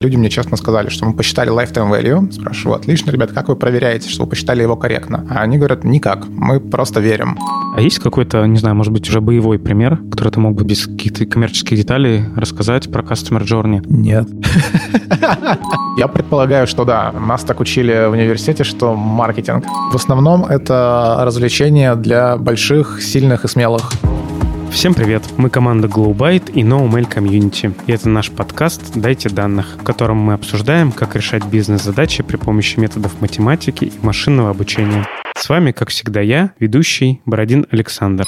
Люди мне честно сказали, что мы посчитали lifetime value. Спрашиваю, отлично, ребят, как вы проверяете, что вы посчитали его корректно? А они говорят, никак, мы просто верим. А есть какой-то, не знаю, может быть, уже боевой пример, который ты мог бы без каких-то коммерческих деталей рассказать про Customer Journey? Нет. Я предполагаю, что да. Нас так учили в университете, что маркетинг. В основном это развлечение для больших, сильных и смелых. Всем привет! Мы команда GlowByte и NoMail Community. И это наш подкаст «Дайте данных», в котором мы обсуждаем, как решать бизнес-задачи при помощи методов математики и машинного обучения. С вами, как всегда, я, ведущий Бородин Александр.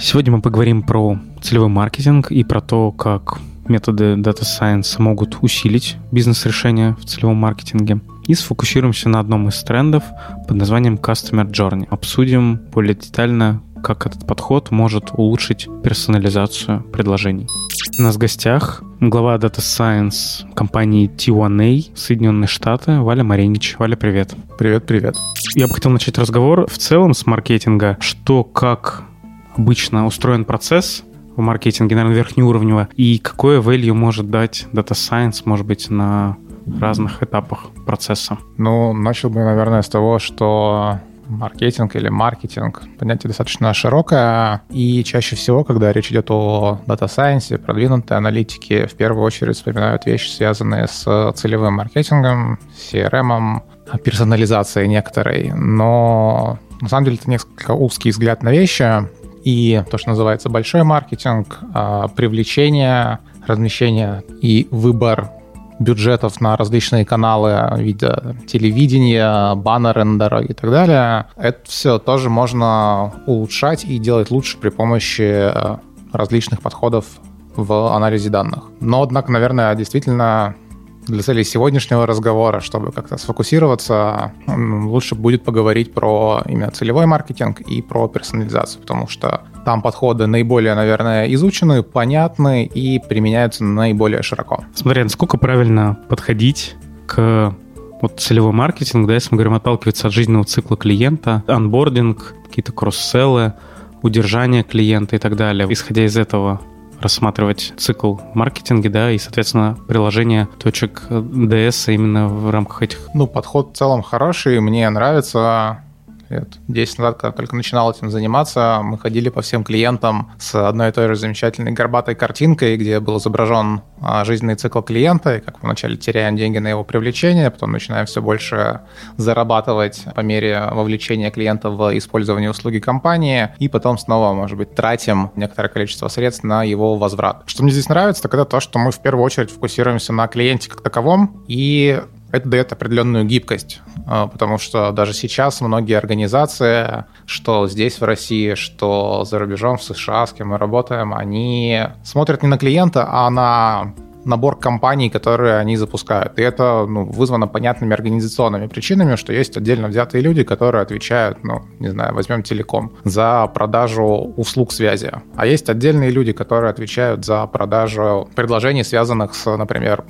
Сегодня мы поговорим про целевой маркетинг и про то, как методы Data Science могут усилить бизнес-решения в целевом маркетинге. И сфокусируемся на одном из трендов под названием Customer Journey. Обсудим более детально, как этот подход может улучшить персонализацию предложений. У нас в гостях глава Data Science компании T1A Соединенные Штаты Валя Маринич. Валя, привет. Привет, привет. Я бы хотел начать разговор в целом с маркетинга, что как обычно устроен процесс в маркетинге, наверное, верхнеуровнево, и какое value может дать Data Science, может быть, на разных этапах процесса? Ну, начал бы, наверное, с того, что маркетинг или маркетинг. Понятие достаточно широкое, и чаще всего, когда речь идет о Science, продвинутой аналитике, в первую очередь вспоминают вещи, связанные с целевым маркетингом, CRM, персонализацией некоторой. Но на самом деле это несколько узкий взгляд на вещи, и то, что называется большой маркетинг, а, привлечение, размещение и выбор бюджетов на различные каналы в виде телевидения, баннер-рендера и так далее. Это все тоже можно улучшать и делать лучше при помощи э, различных подходов в анализе данных. Но, однако, наверное, действительно для целей сегодняшнего разговора, чтобы как-то сфокусироваться, лучше будет поговорить про именно целевой маркетинг и про персонализацию, потому что там подходы наиболее, наверное, изучены, понятны и применяются наиболее широко. Смотри, насколько правильно подходить к вот целевой маркетинг, да, если мы говорим отталкиваться от жизненного цикла клиента, анбординг, какие-то кросс-селлы, удержание клиента и так далее. Исходя из этого, рассматривать цикл маркетинга, да, и, соответственно, приложение точек DS именно в рамках этих. Ну, подход в целом хороший, мне нравится лет 10 назад, когда только начинал этим заниматься, мы ходили по всем клиентам с одной и той же замечательной горбатой картинкой, где был изображен а, жизненный цикл клиента, и как мы вначале теряем деньги на его привлечение, потом начинаем все больше зарабатывать по мере вовлечения клиента в использование услуги компании, и потом снова, может быть, тратим некоторое количество средств на его возврат. Что мне здесь нравится, так это то, что мы в первую очередь фокусируемся на клиенте как таковом, и это дает определенную гибкость, а, потому что даже сейчас многие организации, что здесь в России, что за рубежом в США, с кем мы работаем, они смотрят не на клиента, а на набор компаний, которые они запускают. И это ну, вызвано понятными организационными причинами, что есть отдельно взятые люди, которые отвечают, ну, не знаю, возьмем телеком, за продажу услуг связи. А есть отдельные люди, которые отвечают за продажу предложений, связанных с, например,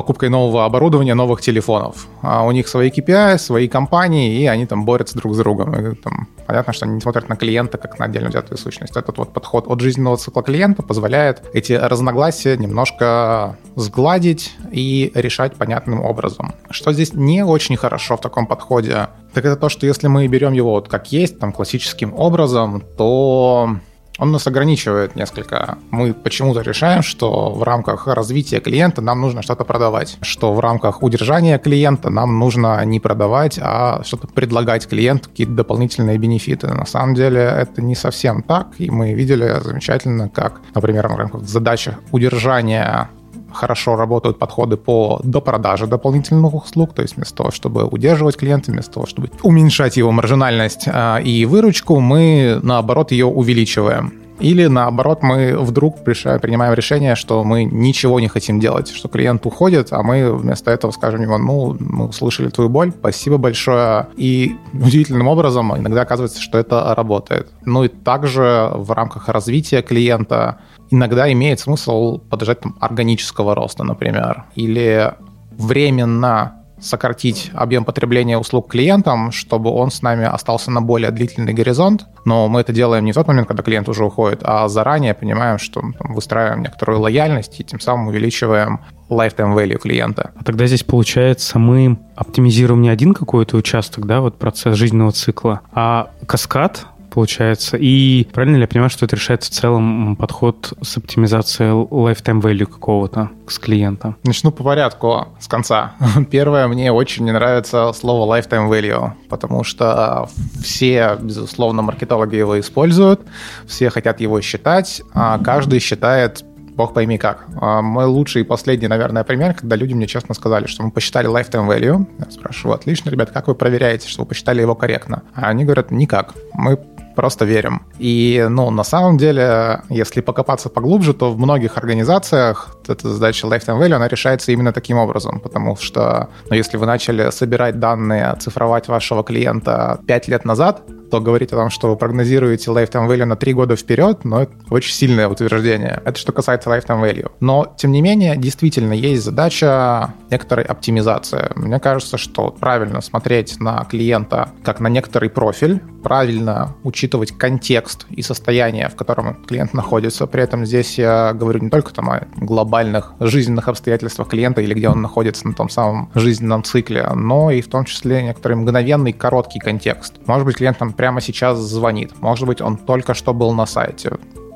покупкой нового оборудования, новых телефонов. А у них свои KPI, свои компании, и они там борются друг с другом. И, там, понятно, что они не смотрят на клиента как на отдельно взятую сущность. Этот вот подход от жизненного цикла клиента позволяет эти разногласия немножко сгладить и решать понятным образом. Что здесь не очень хорошо в таком подходе, так это то, что если мы берем его вот как есть, там классическим образом, то он нас ограничивает несколько. Мы почему-то решаем, что в рамках развития клиента нам нужно что-то продавать, что в рамках удержания клиента нам нужно не продавать, а что-то предлагать клиенту, какие-то дополнительные бенефиты. На самом деле это не совсем так, и мы видели замечательно, как, например, в рамках задачи удержания хорошо работают подходы по допродаже дополнительных услуг, то есть вместо того, чтобы удерживать клиента, вместо того, чтобы уменьшать его маржинальность а, и выручку, мы, наоборот, ее увеличиваем. Или наоборот, мы вдруг принимаем решение, что мы ничего не хотим делать, что клиент уходит, а мы вместо этого скажем ему, ну, мы услышали твою боль, спасибо большое. И удивительным образом иногда оказывается, что это работает. Ну и также в рамках развития клиента иногда имеет смысл подождать там, органического роста, например, или временно сократить объем потребления услуг клиентам, чтобы он с нами остался на более длительный горизонт. Но мы это делаем не в тот момент, когда клиент уже уходит, а заранее понимаем, что там, выстраиваем некоторую лояльность и тем самым увеличиваем lifetime value клиента. А тогда здесь получается мы оптимизируем не один какой-то участок, да, вот процесс жизненного цикла, а каскад получается. И правильно ли я понимаю, что это решает в целом подход с оптимизацией lifetime value какого-то с клиента? Начну по порядку с конца. Первое, мне очень не нравится слово lifetime value, потому что все, безусловно, маркетологи его используют, все хотят его считать, а каждый считает бог пойми как. А мой лучший и последний, наверное, пример, когда люди мне честно сказали, что мы посчитали lifetime value. Я спрашиваю, отлично, ребят, как вы проверяете, что вы посчитали его корректно? А они говорят, никак. Мы просто верим. И, ну, на самом деле, если покопаться поглубже, то в многих организациях эта задача lifetime value, она решается именно таким образом, потому что, ну, если вы начали собирать данные, цифровать вашего клиента 5 лет назад, то говорить о том, что вы прогнозируете lifetime value на 3 года вперед, но это очень сильное утверждение. Это что касается lifetime value. Но, тем не менее, действительно есть задача некоторой оптимизации. Мне кажется, что правильно смотреть на клиента как на некоторый профиль, правильно учитывать контекст и состояние, в котором клиент находится. При этом здесь я говорю не только там о глобальных жизненных обстоятельствах клиента или где он находится на том самом жизненном цикле, но и в том числе некоторый мгновенный короткий контекст. Может быть, клиент там прямо сейчас звонит. Может быть, он только что был на сайте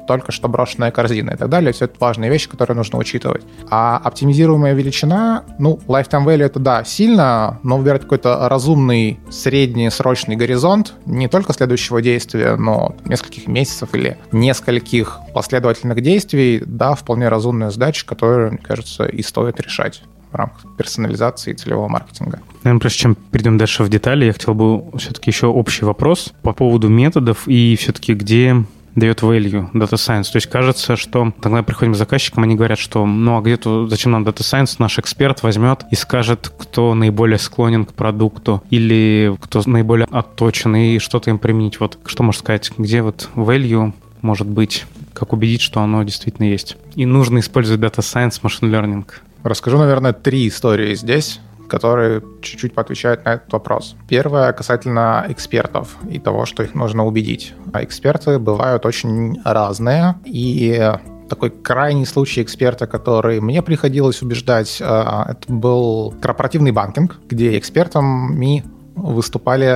только что брошенная корзина и так далее. Все это важные вещи, которые нужно учитывать. А оптимизируемая величина, ну, lifetime value это да, сильно, но выбирать какой-то разумный средний срочный горизонт не только следующего действия, но нескольких месяцев или нескольких последовательных действий, да, вполне разумная задача, которую, мне кажется, и стоит решать в рамках персонализации и целевого маркетинга. Наверное, прежде чем перейдем дальше в детали, я хотел бы все-таки еще общий вопрос по поводу методов и все-таки где дает value Data Science. То есть кажется, что тогда приходим к заказчикам, они говорят, что ну а где-то зачем нам Data Science, наш эксперт возьмет и скажет, кто наиболее склонен к продукту или кто наиболее отточен и что-то им применить. Вот что можно сказать, где вот value может быть, как убедить, что оно действительно есть. И нужно использовать Data Science, Machine Learning. Расскажу, наверное, три истории здесь которые чуть-чуть поотвечают на этот вопрос. Первое касательно экспертов и того, что их нужно убедить. А эксперты бывают очень разные, и такой крайний случай эксперта, который мне приходилось убеждать, э, это был корпоративный банкинг, где экспертами выступали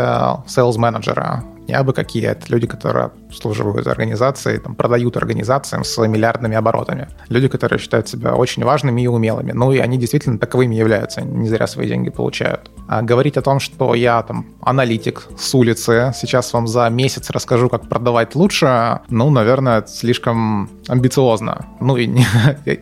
sales-менеджеры не абы какие, это люди, которые обслуживают организации, там, продают организациям с миллиардными оборотами. Люди, которые считают себя очень важными и умелыми. Ну и они действительно таковыми являются, не зря свои деньги получают. А говорить о том, что я там аналитик с улицы, сейчас вам за месяц расскажу, как продавать лучше, ну, наверное, слишком амбициозно. Ну и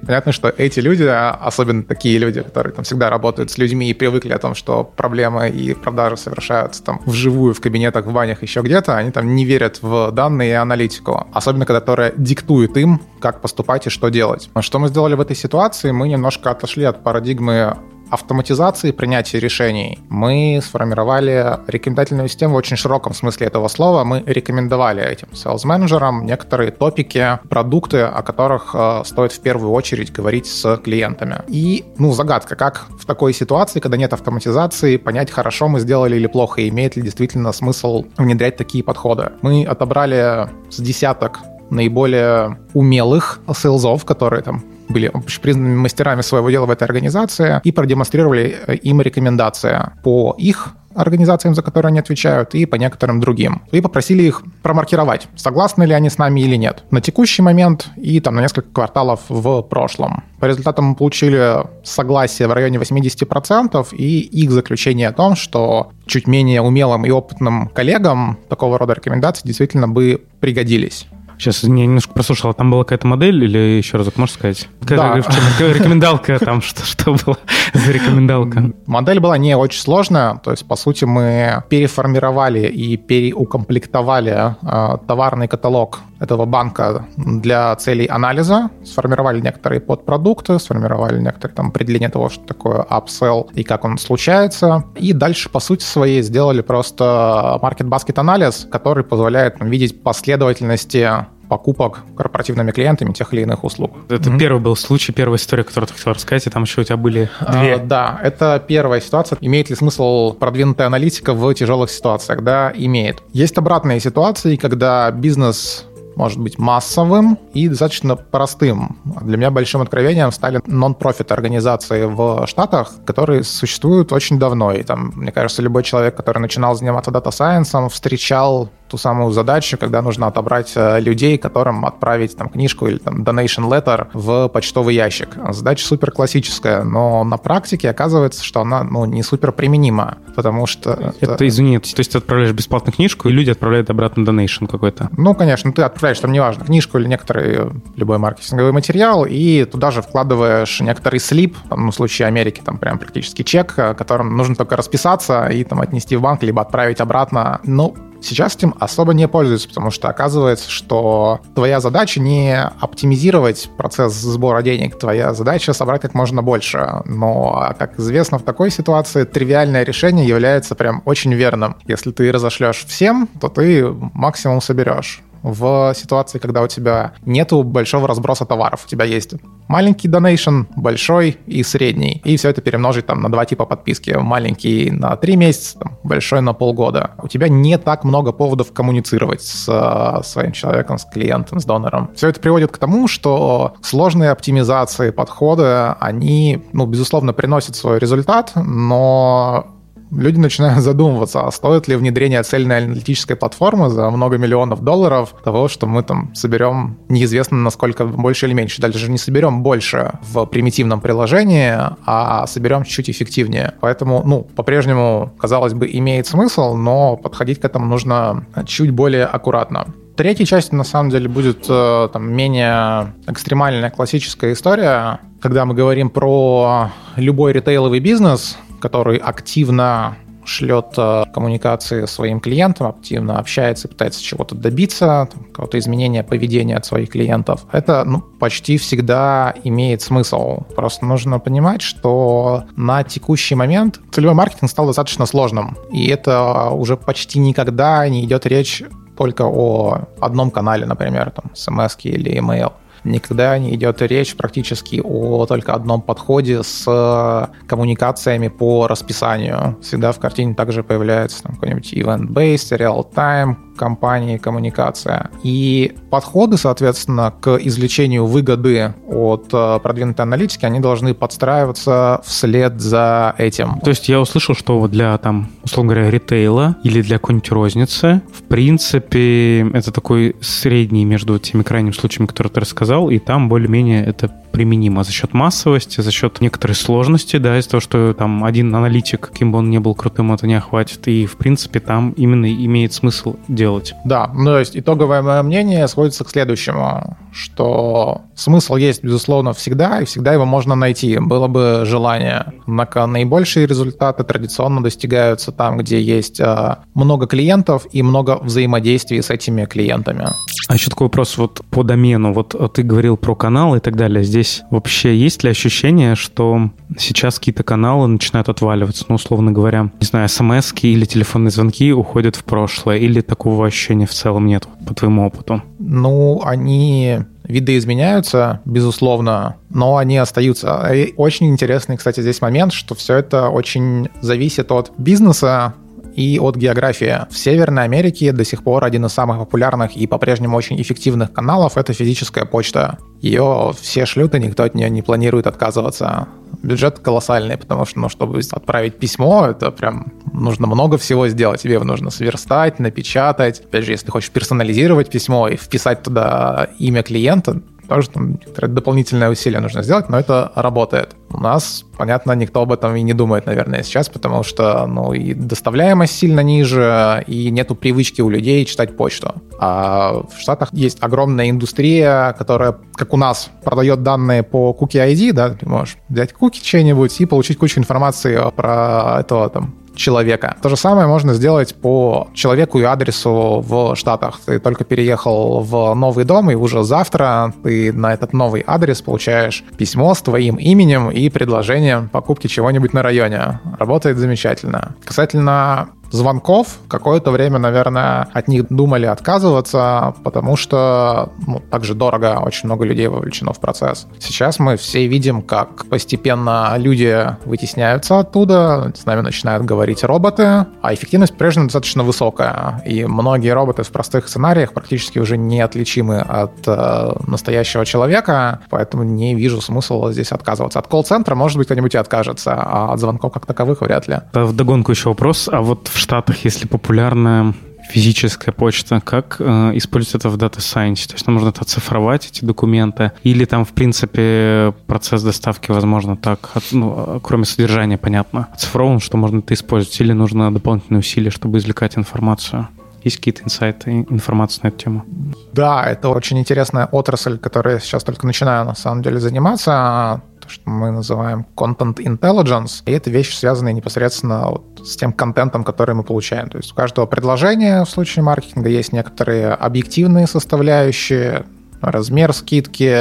понятно, что эти люди, особенно такие люди, которые там всегда работают с людьми и привыкли о том, что проблемы и продажи совершаются там вживую в кабинетах, в банях, еще где где-то, они там не верят в данные и аналитику, особенно которая диктует им, как поступать и что делать. Что мы сделали в этой ситуации? Мы немножко отошли от парадигмы автоматизации принятия решений мы сформировали рекомендательную систему в очень широком смысле этого слова. Мы рекомендовали этим sales-менеджерам некоторые топики, продукты, о которых э, стоит в первую очередь говорить с клиентами. И, ну, загадка, как в такой ситуации, когда нет автоматизации, понять, хорошо мы сделали или плохо, и имеет ли действительно смысл внедрять такие подходы. Мы отобрали с десяток наиболее умелых сейлзов, которые там были признанными мастерами своего дела в этой организации и продемонстрировали э, им рекомендации по их организациям, за которые они отвечают, и по некоторым другим. И попросили их промаркировать, согласны ли они с нами или нет. На текущий момент и там на несколько кварталов в прошлом. По результатам мы получили согласие в районе 80% и их заключение о том, что чуть менее умелым и опытным коллегам такого рода рекомендации действительно бы пригодились. Сейчас я немножко прослушал, там была какая-то модель или еще разок можешь сказать? Да. В чем рекомендалка там, что, что было за рекомендалка? Модель была не очень сложная, то есть, по сути, мы переформировали и переукомплектовали э, товарный каталог этого банка для целей анализа, сформировали некоторые подпродукты, сформировали некоторые там определение того, что такое upsell и как он случается, и дальше, по сути своей, сделали просто market basket анализ, который позволяет видеть последовательности покупок корпоративными клиентами тех или иных услуг. Это mm-hmm. первый был случай, первая история, которую ты хотел рассказать, и там еще у тебя были две. А, да, это первая ситуация. Имеет ли смысл продвинутая аналитика в тяжелых ситуациях? Да, имеет. Есть обратные ситуации, когда бизнес может быть массовым и достаточно простым. Для меня большим откровением стали нон-профит организации в Штатах, которые существуют очень давно. И там, мне кажется, любой человек, который начинал заниматься data science'ом, встречал ту самую задачу, когда нужно отобрать э, людей, которым отправить там книжку или там donation letter в почтовый ящик. Задача супер классическая, но на практике оказывается, что она ну, не супер применима, потому что... Это, это, извини, то есть ты отправляешь бесплатно книжку, и люди отправляют обратно donation какой-то? Ну, конечно, ты отправляешь там, неважно, книжку или некоторый любой маркетинговый материал, и туда же вкладываешь некоторый слип, там, ну, в случае Америки, там прям практически чек, э, которым нужно только расписаться и там отнести в банк, либо отправить обратно. Ну, Сейчас этим особо не пользуются, потому что оказывается, что твоя задача не оптимизировать процесс сбора денег, твоя задача собрать как можно больше. Но, как известно, в такой ситуации тривиальное решение является прям очень верным. Если ты разошлешь всем, то ты максимум соберешь в ситуации, когда у тебя нету большого разброса товаров. У тебя есть маленький донейшн, большой и средний. И все это перемножить там на два типа подписки. Маленький на три месяца, там, большой на полгода. У тебя не так много поводов коммуницировать с э, своим человеком, с клиентом, с донором. Все это приводит к тому, что сложные оптимизации, подходы, они, ну, безусловно, приносят свой результат, но люди начинают задумываться, а стоит ли внедрение цельной аналитической платформы за много миллионов долларов того, что мы там соберем неизвестно насколько больше или меньше. Даже не соберем больше в примитивном приложении, а соберем чуть эффективнее. Поэтому, ну, по-прежнему, казалось бы, имеет смысл, но подходить к этому нужно чуть более аккуратно. Третьей части, на самом деле, будет э, там, менее экстремальная классическая история, когда мы говорим про любой ритейловый бизнес, который активно шлет э, коммуникации своим клиентам, активно общается, пытается чего-то добиться, какого-то изменения поведения от своих клиентов. Это ну, почти всегда имеет смысл. Просто нужно понимать, что на текущий момент целевой маркетинг стал достаточно сложным. И это уже почти никогда не идет речь только о одном канале, например, там, смс или email никогда не идет речь практически о только одном подходе с э, коммуникациями по расписанию. Всегда в картине также появляется там, какой-нибудь event-based, real-time, компании коммуникация. И подходы, соответственно, к извлечению выгоды от э, продвинутой аналитики, они должны подстраиваться вслед за этим. То есть я услышал, что вот для, там, условно говоря, ритейла или для какой-нибудь розницы, в принципе, это такой средний между теми крайними случаями, которые ты рассказал, и там более-менее это применимо за счет массовости, за счет некоторой сложности, да, из-за того, что там один аналитик, каким бы он ни был крутым, это не охватит. И, в принципе, там именно имеет смысл делать. Да, ну, то есть итоговое мое мнение сводится к следующему, что смысл есть, безусловно, всегда, и всегда его можно найти. Было бы желание. Однако наибольшие результаты традиционно достигаются там, где есть э, много клиентов и много взаимодействий с этими клиентами. А еще такой вопрос вот по домену. Вот ты говорил про канал и так далее. Здесь здесь вообще есть ли ощущение, что сейчас какие-то каналы начинают отваливаться? Ну, условно говоря, не знаю, смс или телефонные звонки уходят в прошлое, или такого ощущения в целом нет, по твоему опыту? Ну, они виды изменяются, безусловно, но они остаются. И очень интересный, кстати, здесь момент, что все это очень зависит от бизнеса, и от географии. В Северной Америке до сих пор один из самых популярных и по-прежнему очень эффективных каналов — это физическая почта. Ее все шлют, и никто от нее не планирует отказываться. Бюджет колоссальный, потому что, ну, чтобы отправить письмо, это прям нужно много всего сделать. Тебе нужно сверстать, напечатать. Опять же, если хочешь персонализировать письмо и вписать туда имя клиента, тоже там дополнительное усилие нужно сделать, но это работает. У нас, понятно, никто об этом и не думает, наверное, сейчас, потому что, ну, и доставляемость сильно ниже, и нету привычки у людей читать почту. А в Штатах есть огромная индустрия, которая, как у нас, продает данные по Cookie ID, да, ты можешь взять куки чей-нибудь и получить кучу информации про этого там человека. То же самое можно сделать по человеку и адресу в Штатах. Ты только переехал в новый дом, и уже завтра ты на этот новый адрес получаешь письмо с твоим именем и предложением покупки чего-нибудь на районе. Работает замечательно. Касательно звонков. Какое-то время, наверное, от них думали отказываться, потому что ну, также дорого, очень много людей вовлечено в процесс. Сейчас мы все видим, как постепенно люди вытесняются оттуда, с нами начинают говорить роботы, а эффективность по-прежнему достаточно высокая. И многие роботы в простых сценариях практически уже неотличимы от э, настоящего человека, поэтому не вижу смысла здесь отказываться. От колл-центра, может быть, кто-нибудь и откажется, а от звонков как таковых вряд ли. В догонку еще вопрос. А вот Штатах, если популярная физическая почта, как э, использовать это в Data Science? То есть нам нужно оцифровать эти документы? Или там, в принципе, процесс доставки, возможно, так, от, ну, кроме содержания, понятно, оцифрован, что можно это использовать? Или нужно дополнительные усилия, чтобы извлекать информацию? Есть какие-то инсайты, информация на эту тему? Да, это очень интересная отрасль, которой я сейчас только начинаю, на самом деле, заниматься то, что мы называем content intelligence, и это вещи, связанные непосредственно вот с тем контентом, который мы получаем. То есть у каждого предложения в случае маркетинга есть некоторые объективные составляющие, размер скидки,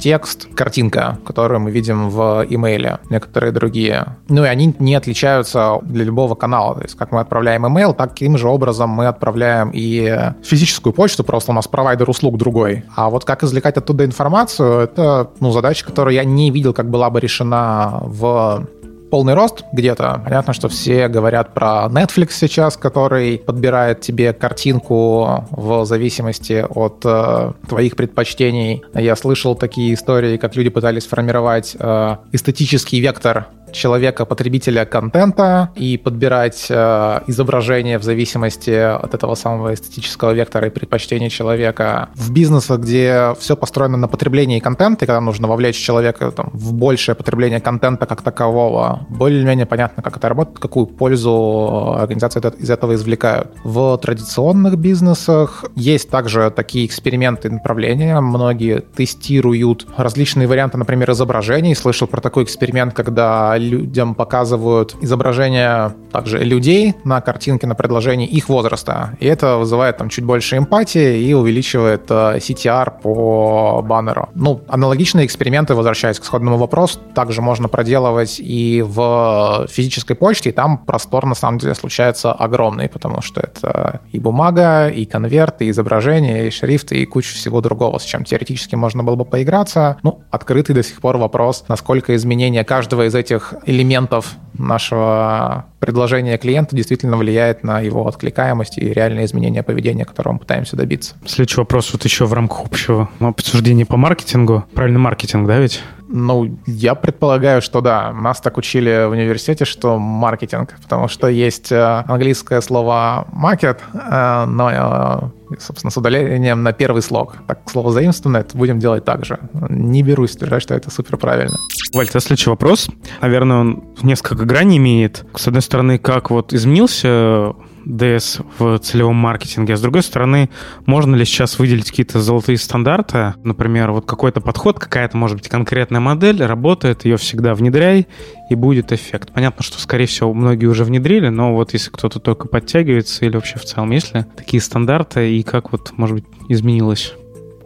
текст, картинка, которую мы видим в имейле, некоторые другие. Ну и они не отличаются для любого канала. То есть как мы отправляем имейл, таким же образом мы отправляем и физическую почту, просто у нас провайдер услуг другой. А вот как извлекать оттуда информацию, это ну, задача, которую я не видел, как была бы решена в полный рост где-то. Понятно, что все говорят про Netflix сейчас, который подбирает тебе картинку в зависимости от э, твоих предпочтений. Я слышал такие истории, как люди пытались формировать э, эстетический вектор человека, потребителя контента и подбирать э, изображение в зависимости от этого самого эстетического вектора и предпочтений человека. В бизнесах, где все построено на потреблении контента, и когда нужно вовлечь человека там, в большее потребление контента как такового, более-менее понятно, как это работает, какую пользу организации из этого извлекают. В традиционных бизнесах есть также такие эксперименты направления. Многие тестируют различные варианты, например, изображений. Слышал про такой эксперимент, когда людям показывают изображения также людей на картинке, на предложении их возраста. И это вызывает там чуть больше эмпатии и увеличивает э, CTR по баннеру. Ну, аналогичные эксперименты, возвращаясь к сходному вопросу, также можно проделывать и в физической почте, и там простор на самом деле случается огромный, потому что это и бумага, и конверт, и изображение, и шрифт, и куча всего другого, с чем теоретически можно было бы поиграться. Ну, открытый до сих пор вопрос, насколько изменение каждого из этих элементов нашего предложения клиенту действительно влияет на его откликаемость и реальные изменения поведения, которого мы пытаемся добиться. Следующий вопрос вот еще в рамках общего обсуждения по маркетингу. Правильно маркетинг, да ведь? Ну, я предполагаю, что да. Нас так учили в университете, что маркетинг, потому что есть э, английское слово market, э, но, э, собственно, с удалением на первый слог. Так слово заимствованное, будем делать так же. Не берусь утверждать, что это супер правильно. Валь, следующий вопрос. Наверное, он несколько граней имеет. С одной стороны, как вот изменился DS в целевом маркетинге, а с другой стороны, можно ли сейчас выделить какие-то золотые стандарты? Например, вот какой-то подход, какая-то, может быть, конкретная модель работает, ее всегда внедряй, и будет эффект. Понятно, что, скорее всего, многие уже внедрили, но вот если кто-то только подтягивается или вообще в целом, есть ли такие стандарты, и как вот, может быть, изменилась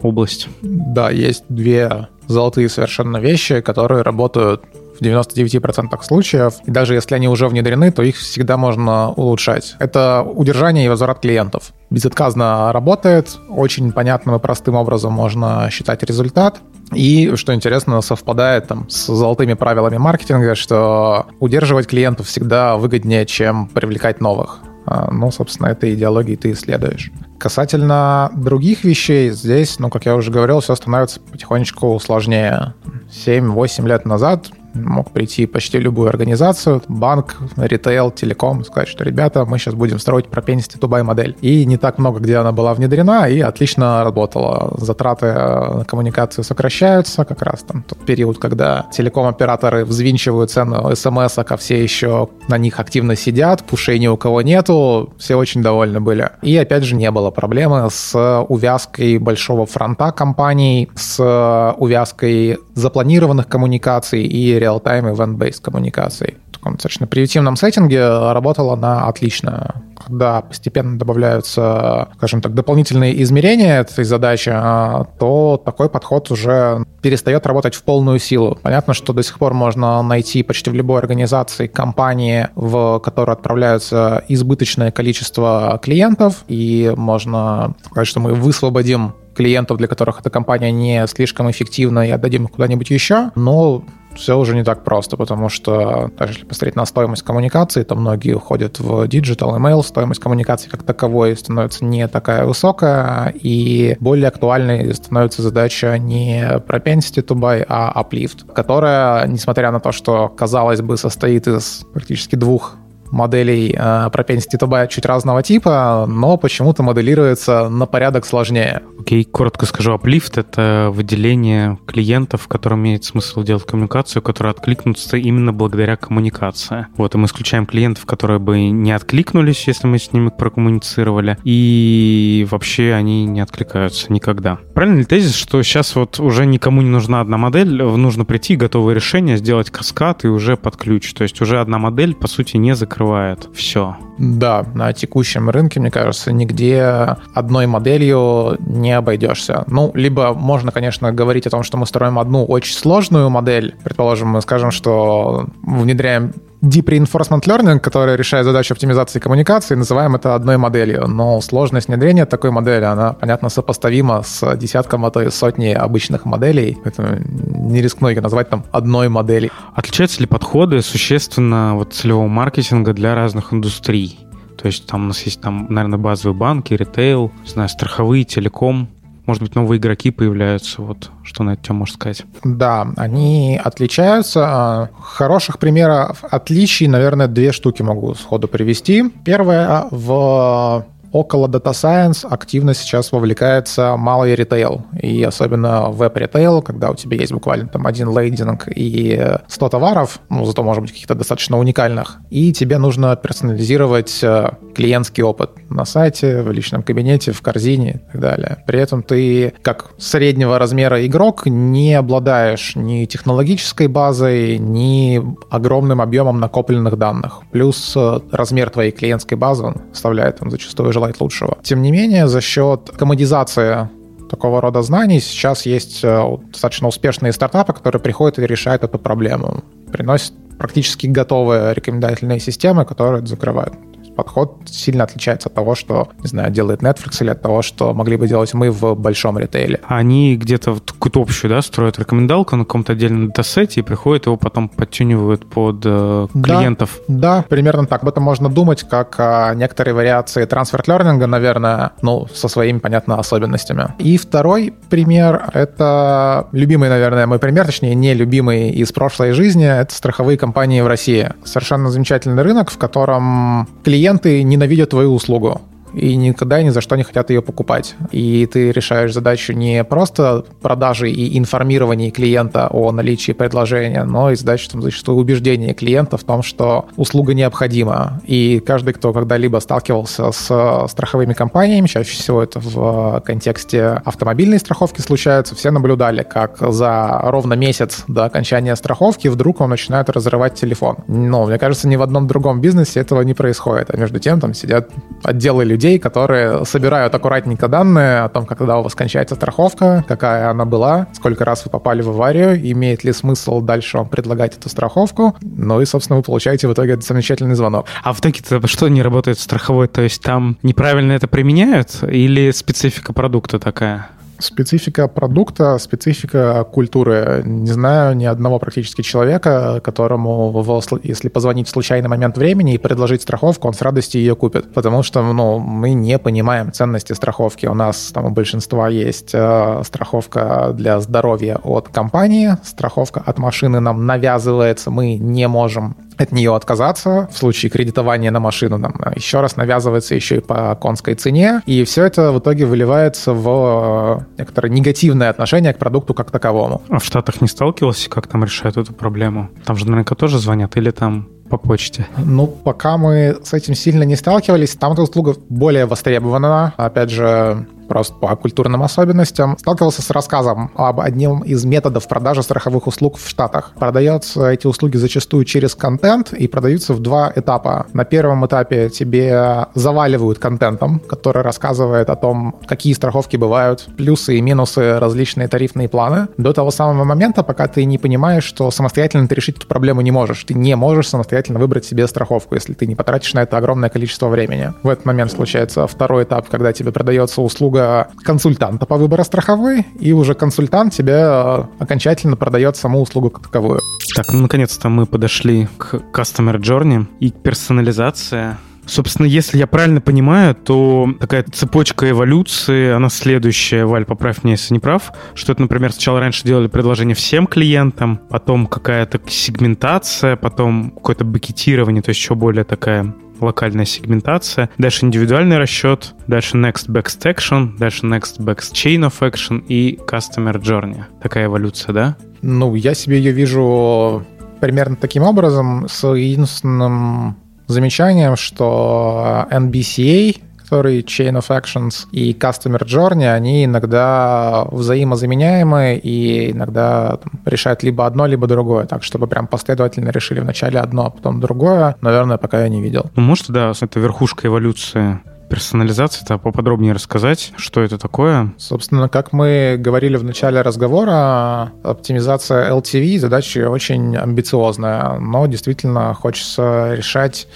область? Да, есть две золотые совершенно вещи, которые работают в 99% случаев. И даже если они уже внедрены, то их всегда можно улучшать. Это удержание и возврат клиентов. Безотказно работает, очень понятным и простым образом можно считать результат. И, что интересно, совпадает там с золотыми правилами маркетинга, что удерживать клиентов всегда выгоднее, чем привлекать новых. А, ну, собственно, этой идеологии ты исследуешь. Касательно других вещей, здесь, ну, как я уже говорил, все становится потихонечку сложнее. 7-8 лет назад мог прийти почти любую организацию, банк, ритейл, телеком, сказать, что, ребята, мы сейчас будем строить to buy модель. И не так много, где она была внедрена, и отлично работала. Затраты на коммуникацию сокращаются, как раз там тот период, когда телеком-операторы взвинчивают цену смс, а все еще на них активно сидят, пушей ни у кого нету, все очень довольны были. И опять же не было проблемы с увязкой большого фронта компаний, с увязкой запланированных коммуникаций и real-time event-based коммуникацией. В таком достаточно примитивном сеттинге работала она отлично когда постепенно добавляются, скажем так, дополнительные измерения этой задачи, а, то такой подход уже перестает работать в полную силу. Понятно, что до сих пор можно найти почти в любой организации компании, в которую отправляются избыточное количество клиентов, и можно сказать, что мы высвободим клиентов, для которых эта компания не слишком эффективна, и отдадим их куда-нибудь еще. Но все уже не так просто, потому что даже если посмотреть на стоимость коммуникации, то многие уходят в digital email, стоимость коммуникации как таковой становится не такая высокая, и более актуальной становится задача не propensity to buy, а uplift, которая, несмотря на то, что, казалось бы, состоит из практически двух моделей э, propensity to чуть разного типа, но почему-то моделируется на порядок сложнее. Окей, okay, коротко скажу, Uplift — это выделение клиентов, которым имеет смысл делать коммуникацию, которые откликнутся именно благодаря коммуникации. Вот, и мы исключаем клиентов, которые бы не откликнулись, если мы с ними прокоммуницировали, и вообще они не откликаются никогда. Правильно ли тезис, что сейчас вот уже никому не нужна одна модель, нужно прийти, готовое решение, сделать каскад и уже под ключ. То есть уже одна модель, по сути, не закрывается закрывает все. Да, на текущем рынке, мне кажется, нигде одной моделью не обойдешься. Ну, либо можно, конечно, говорить о том, что мы строим одну очень сложную модель. Предположим, мы скажем, что внедряем Deep Reinforcement Learning, который решает задачу оптимизации коммуникации, называем это одной моделью. Но сложность внедрения такой модели, она, понятно, сопоставима с десятком, а то и сотней обычных моделей. Поэтому не рискну ее назвать там одной моделью. Отличаются ли подходы существенно вот целевого маркетинга для разных индустрий? То есть там у нас есть там, наверное, базовые банки, ритейл, не знаю, страховые, телеком. Может быть, новые игроки появляются. Вот что на эту тему можно сказать? Да, они отличаются. Хороших примеров отличий, наверное, две штуки могу сходу привести. Первое в около Data Science активно сейчас вовлекается малый ритейл, и особенно веб-ритейл, когда у тебя есть буквально там один лейдинг и 100 товаров, ну, зато, может быть, каких-то достаточно уникальных, и тебе нужно персонализировать э, клиентский опыт на сайте, в личном кабинете, в корзине и так далее. При этом ты, как среднего размера игрок, не обладаешь ни технологической базой, ни огромным объемом накопленных данных. Плюс э, размер твоей клиентской базы он составляет там, зачастую желать лучшего. Тем не менее, за счет комодизации такого рода знаний сейчас есть э, достаточно успешные стартапы, которые приходят и решают эту проблему. Приносят практически готовые рекомендательные системы, которые это закрывают подход сильно отличается от того, что, не знаю, делает Netflix или от того, что могли бы делать мы в большом ритейле. Они где-то какую-то общую, да, строят рекомендалку на каком-то отдельном датасете и приходят его потом подтюнивают под э, клиентов. Да, да, примерно так. Об этом можно думать, как э, некоторые вариации трансфер-лернинга, наверное, ну, со своими, понятно, особенностями. И второй пример — это любимый, наверное, мой пример, точнее, не любимый из прошлой жизни, это страховые компании в России. Совершенно замечательный рынок, в котором клиент клиенты ненавидят твою услугу и никогда ни за что не хотят ее покупать. И ты решаешь задачу не просто продажи и информирования клиента о наличии предложения, но и задачу там, зачастую убеждения клиента в том, что услуга необходима. И каждый, кто когда-либо сталкивался с страховыми компаниями, чаще всего это в контексте автомобильной страховки случается, все наблюдали, как за ровно месяц до окончания страховки вдруг он начинает разрывать телефон. Но, мне кажется, ни в одном другом бизнесе этого не происходит. А между тем там сидят отделы людей, людей, которые собирают аккуратненько данные о том, когда у вас кончается страховка, какая она была, сколько раз вы попали в аварию, имеет ли смысл дальше вам предлагать эту страховку. Ну и, собственно, вы получаете в итоге этот замечательный звонок. А в итоге-то что не работает страховой? То есть там неправильно это применяют или специфика продукта такая? Специфика продукта, специфика культуры. Не знаю ни одного практически человека, которому, если позвонить в случайный момент времени и предложить страховку, он с радостью ее купит. Потому что ну, мы не понимаем ценности страховки. У нас там у большинства есть э, страховка для здоровья от компании, страховка от машины нам навязывается, мы не можем от нее отказаться. В случае кредитования на машину нам еще раз навязывается еще и по конской цене. И все это в итоге выливается в э, некоторое негативное отношение к продукту как таковому. А в Штатах не сталкивался, как там решают эту проблему? Там же наверняка тоже звонят или там по почте? Ну, пока мы с этим сильно не сталкивались, там эта услуга более востребована. Опять же, просто по культурным особенностям. Сталкивался с рассказом об одном из методов продажи страховых услуг в Штатах. Продаются эти услуги зачастую через контент и продаются в два этапа. На первом этапе тебе заваливают контентом, который рассказывает о том, какие страховки бывают, плюсы и минусы, различные тарифные планы, до того самого момента, пока ты не понимаешь, что самостоятельно ты решить эту проблему не можешь. Ты не можешь самостоятельно выбрать себе страховку, если ты не потратишь на это огромное количество времени. В этот момент случается второй этап, когда тебе продается услуга консультанта по выбору страховой, и уже консультант тебе э, окончательно продает саму услугу как таковую. Так, ну наконец-то мы подошли к Customer Journey и персонализация Собственно, если я правильно понимаю, то такая цепочка эволюции, она следующая. Валь, поправь меня, если не прав. Что это, например, сначала раньше делали предложение всем клиентам, потом какая-то сегментация, потом какое-то бакетирование, то есть еще более такая локальная сегментация, дальше индивидуальный расчет, дальше next best action, дальше next best chain of action и customer journey. Такая эволюция, да? Ну, я себе ее вижу примерно таким образом, с единственным замечанием, что NBCA, который Chain of Actions и Customer Journey, они иногда взаимозаменяемы и иногда там, решают либо одно, либо другое. Так, чтобы прям последовательно решили вначале одно, а потом другое, наверное, пока я не видел. Ну, может, да, это верхушка эволюции персонализации-то поподробнее рассказать, что это такое? Собственно, как мы говорили в начале разговора, оптимизация LTV задача очень амбициозная, но действительно хочется решать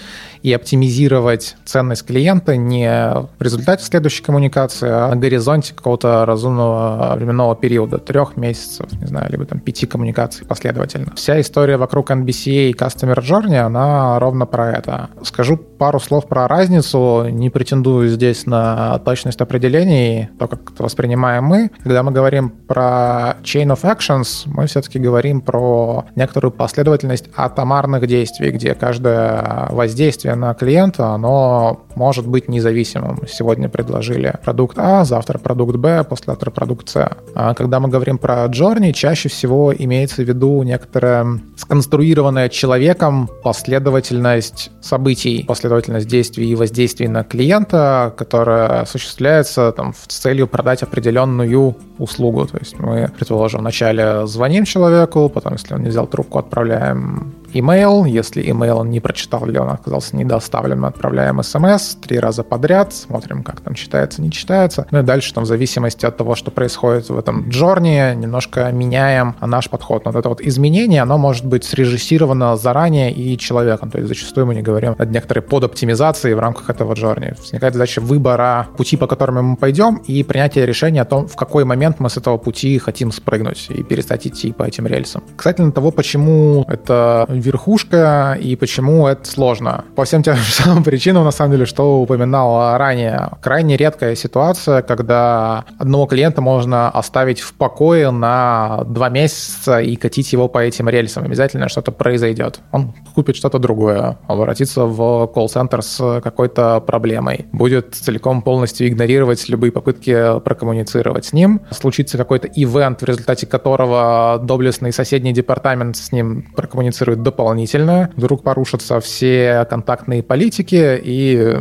и оптимизировать ценность клиента не в результате следующей коммуникации, а на горизонте какого-то разумного временного периода, трех месяцев, не знаю, либо там пяти коммуникаций последовательно. Вся история вокруг NBCA и Customer Journey, она ровно про это. Скажу пару слов про разницу, не претендую здесь на точность определений, то, как это воспринимаем мы. Когда мы говорим про Chain of Actions, мы все-таки говорим про некоторую последовательность атомарных действий, где каждое воздействие воздействие на клиента, оно может быть независимым. Сегодня предложили продукт А, завтра продукт Б, послезавтра продукт С. А когда мы говорим про Journey, чаще всего имеется в виду некоторая сконструированная человеком последовательность событий, последовательность действий и воздействий на клиента, которая осуществляется там, с целью продать определенную услугу. То есть мы, предположим, вначале звоним человеку, потом, если он не взял трубку, отправляем email. Если email он не прочитал или он оказался недоставлен, мы отправляем смс три раза подряд, смотрим, как там читается, не читается. Ну и дальше там в зависимости от того, что происходит в этом джорне, немножко меняем наш подход. Но вот это вот изменение, оно может быть срежиссировано заранее и человеком. То есть зачастую мы не говорим о некоторой подоптимизации в рамках этого джорни. Возникает задача выбора пути, по которым мы пойдем, и принятия решения о том, в какой момент мы с этого пути хотим спрыгнуть и перестать идти по этим рельсам. Кстати, того, почему это верхушка и почему это сложно. По всем тем же самым причинам, на самом деле, что упоминал ранее. Крайне редкая ситуация, когда одного клиента можно оставить в покое на два месяца и катить его по этим рельсам. Обязательно что-то произойдет. Он купит что-то другое, обратится в колл-центр с какой-то проблемой, будет целиком полностью игнорировать любые попытки прокоммуницировать с ним. Случится какой-то ивент, в результате которого доблестный соседний департамент с ним прокоммуницирует дополнительно, вдруг порушатся все контактные политики, и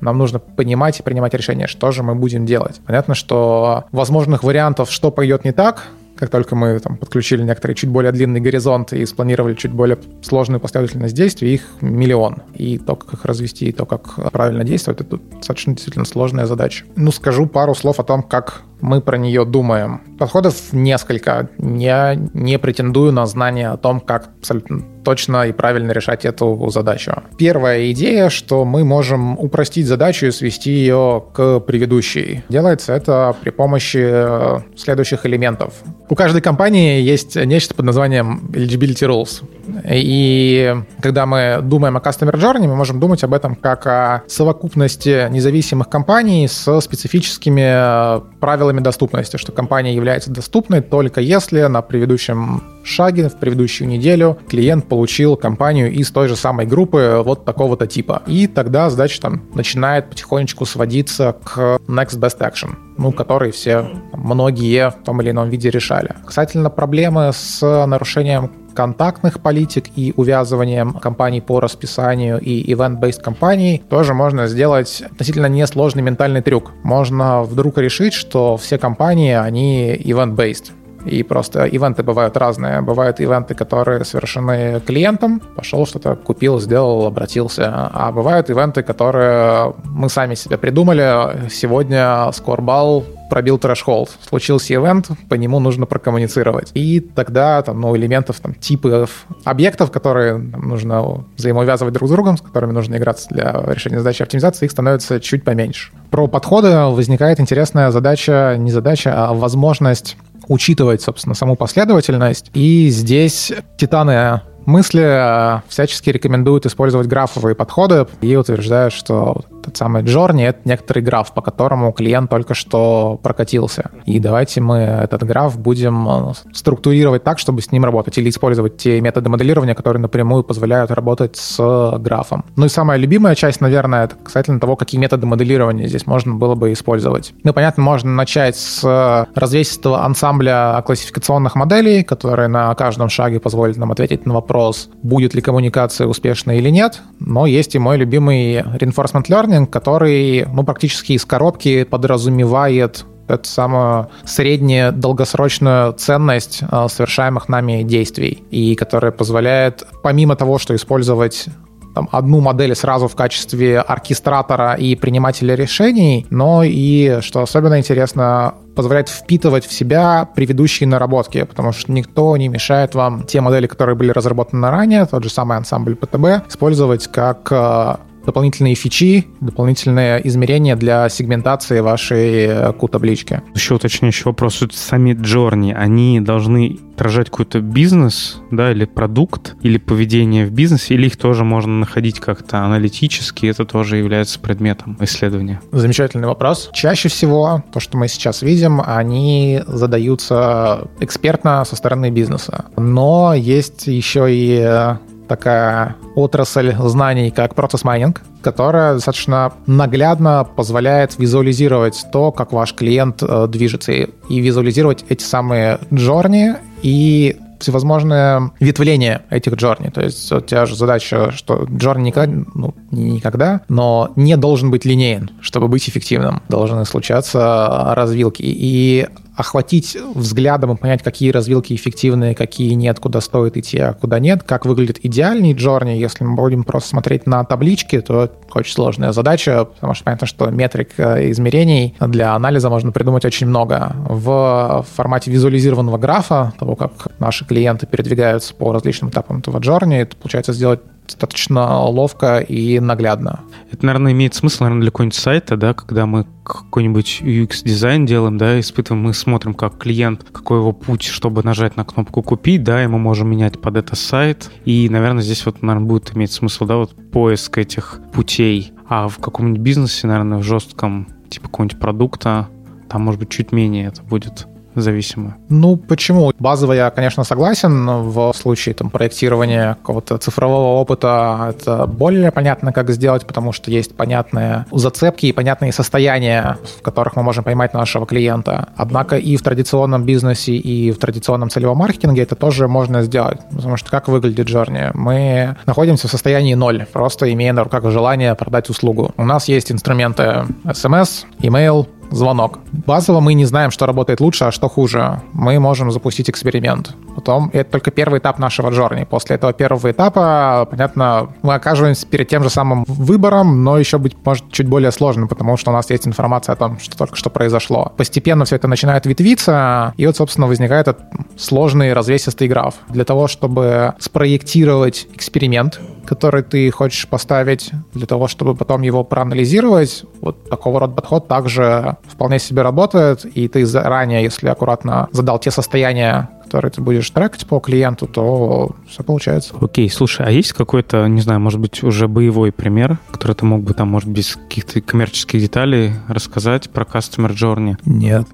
нам нужно понимать и принимать решение, что же мы будем делать. Понятно, что возможных вариантов, что пойдет не так, как только мы там, подключили некоторые чуть более длинный горизонт и спланировали чуть более сложную последовательность действий, их миллион. И то, как их развести, и то, как правильно действовать, это достаточно действительно сложная задача. Ну, скажу пару слов о том, как мы про нее думаем. Подходов несколько. Я не претендую на знание о том, как абсолютно точно и правильно решать эту задачу. Первая идея, что мы можем упростить задачу и свести ее к предыдущей. Делается это при помощи э, следующих элементов. У каждой компании есть нечто под названием eligibility rules. И когда мы думаем о Customer Journey, мы можем думать об этом как о совокупности независимых компаний с специфическими э, правилами доступности, что компания является доступной только если на предыдущем шаге в предыдущую неделю клиент получил компанию из той же самой группы вот такого-то типа. И тогда задача там начинает потихонечку сводиться к next best action ну, который все, многие в том или ином виде решали. Касательно проблемы с нарушением контактных политик и увязыванием компаний по расписанию и event-based компаний, тоже можно сделать относительно несложный ментальный трюк. Можно вдруг решить, что все компании, они event-based. И просто ивенты бывают разные. Бывают ивенты, которые совершены клиентом, пошел что-то купил, сделал, обратился. А бывают ивенты, которые мы сами себе придумали. Сегодня скорбал пробил трэш-холд. Случился ивент, по нему нужно прокоммуницировать. И тогда там, ну, элементов, там, типов объектов, которые там, нужно взаимоувязывать друг с другом, с которыми нужно играться для решения задачи оптимизации, их становится чуть поменьше. Про подходы возникает интересная задача, не задача, а возможность учитывать, собственно, саму последовательность. И здесь титаны мысли э, всячески рекомендуют использовать графовые подходы и утверждают, что тот самый Journey — это некоторый граф, по которому клиент только что прокатился. И давайте мы этот граф будем э, структурировать так, чтобы с ним работать, или использовать те методы моделирования, которые напрямую позволяют работать с графом. Ну и самая любимая часть, наверное, это касательно того, какие методы моделирования здесь можно было бы использовать. Ну, понятно, можно начать с развесистого ансамбля классификационных моделей, которые на каждом шаге позволят нам ответить на вопрос, будет ли коммуникация успешной или нет. Но есть и мой любимый reinforcement learning, learning, который ну, практически из коробки подразумевает эту самую среднюю долгосрочную ценность э, совершаемых нами действий, и которая позволяет, помимо того, что использовать там, одну модель сразу в качестве оркестратора и принимателя решений, но и, что особенно интересно, позволяет впитывать в себя предыдущие наработки, потому что никто не мешает вам те модели, которые были разработаны ранее, тот же самый ансамбль ПТБ, использовать как э, дополнительные фичи, дополнительные измерения для сегментации вашей Q-таблички. Э, Еще уточняющий вопрос. Сами джорни, они должны отражать какой-то бизнес, да, или продукт, или поведение в бизнесе, или их тоже можно находить как-то аналитически, это тоже является предметом исследования? Замечательный вопрос. Чаще всего то, что мы сейчас видим, они задаются экспертно со стороны бизнеса. Но есть еще и такая отрасль знаний, как процесс-майнинг, которая достаточно наглядно позволяет визуализировать то, как ваш клиент э, движется, и визуализировать эти самые джорни и всевозможные ветвления этих джорни. То есть у тебя же задача, что джорни никогда, ну, никогда, но не должен быть линейен, чтобы быть эффективным. Должны случаться развилки. И охватить взглядом и понять, какие развилки эффективные, какие нет, куда стоит идти, а куда нет, как выглядит идеальный джорни. Если мы будем просто смотреть на таблички, то очень сложная задача, потому что понятно, что метрик э, измерений для анализа можно придумать очень много. В формате визуализированного графа, того, как наши клиенты передвигаются по различным этапам этого джорни, это получается сделать достаточно ловко и наглядно. Это, наверное, имеет смысл, наверное, для какого-нибудь сайта, да, когда мы какой-нибудь UX-дизайн делаем, да, испытываем, мы смотрим, как клиент, какой его путь, чтобы нажать на кнопку «Купить», да, и мы можем менять под это сайт. И, наверное, здесь вот, наверное, будет иметь смысл, да, вот поиск этих путей. А в каком-нибудь бизнесе, наверное, в жестком, типа какого-нибудь продукта, там, может быть, чуть менее это будет зависимы? Ну, почему? Базово я, конечно, согласен. В случае там, проектирования какого-то цифрового опыта это более понятно, как сделать, потому что есть понятные зацепки и понятные состояния, в которых мы можем поймать нашего клиента. Однако и в традиционном бизнесе, и в традиционном целевом маркетинге это тоже можно сделать. Потому что как выглядит Journey? Мы находимся в состоянии ноль, просто имея на руках желание продать услугу. У нас есть инструменты SMS, email, звонок. Базово мы не знаем, что работает лучше, а что хуже. Мы можем запустить эксперимент. Потом это только первый этап нашего джорни. После этого первого этапа, понятно, мы окажемся перед тем же самым выбором, но еще быть может чуть более сложным, потому что у нас есть информация о том, что только что произошло. Постепенно все это начинает ветвиться, и вот, собственно, возникает этот сложный развесистый граф. Для того, чтобы спроектировать эксперимент, который ты хочешь поставить, для того, чтобы потом его проанализировать, вот такого рода подход также вполне себе работает, и ты заранее, если аккуратно задал те состояния, которые ты будешь трекать по клиенту, то все получается. Окей, слушай, а есть какой-то, не знаю, может быть, уже боевой пример, который ты мог бы там, может, без каких-то коммерческих деталей рассказать про Customer Journey? Нет.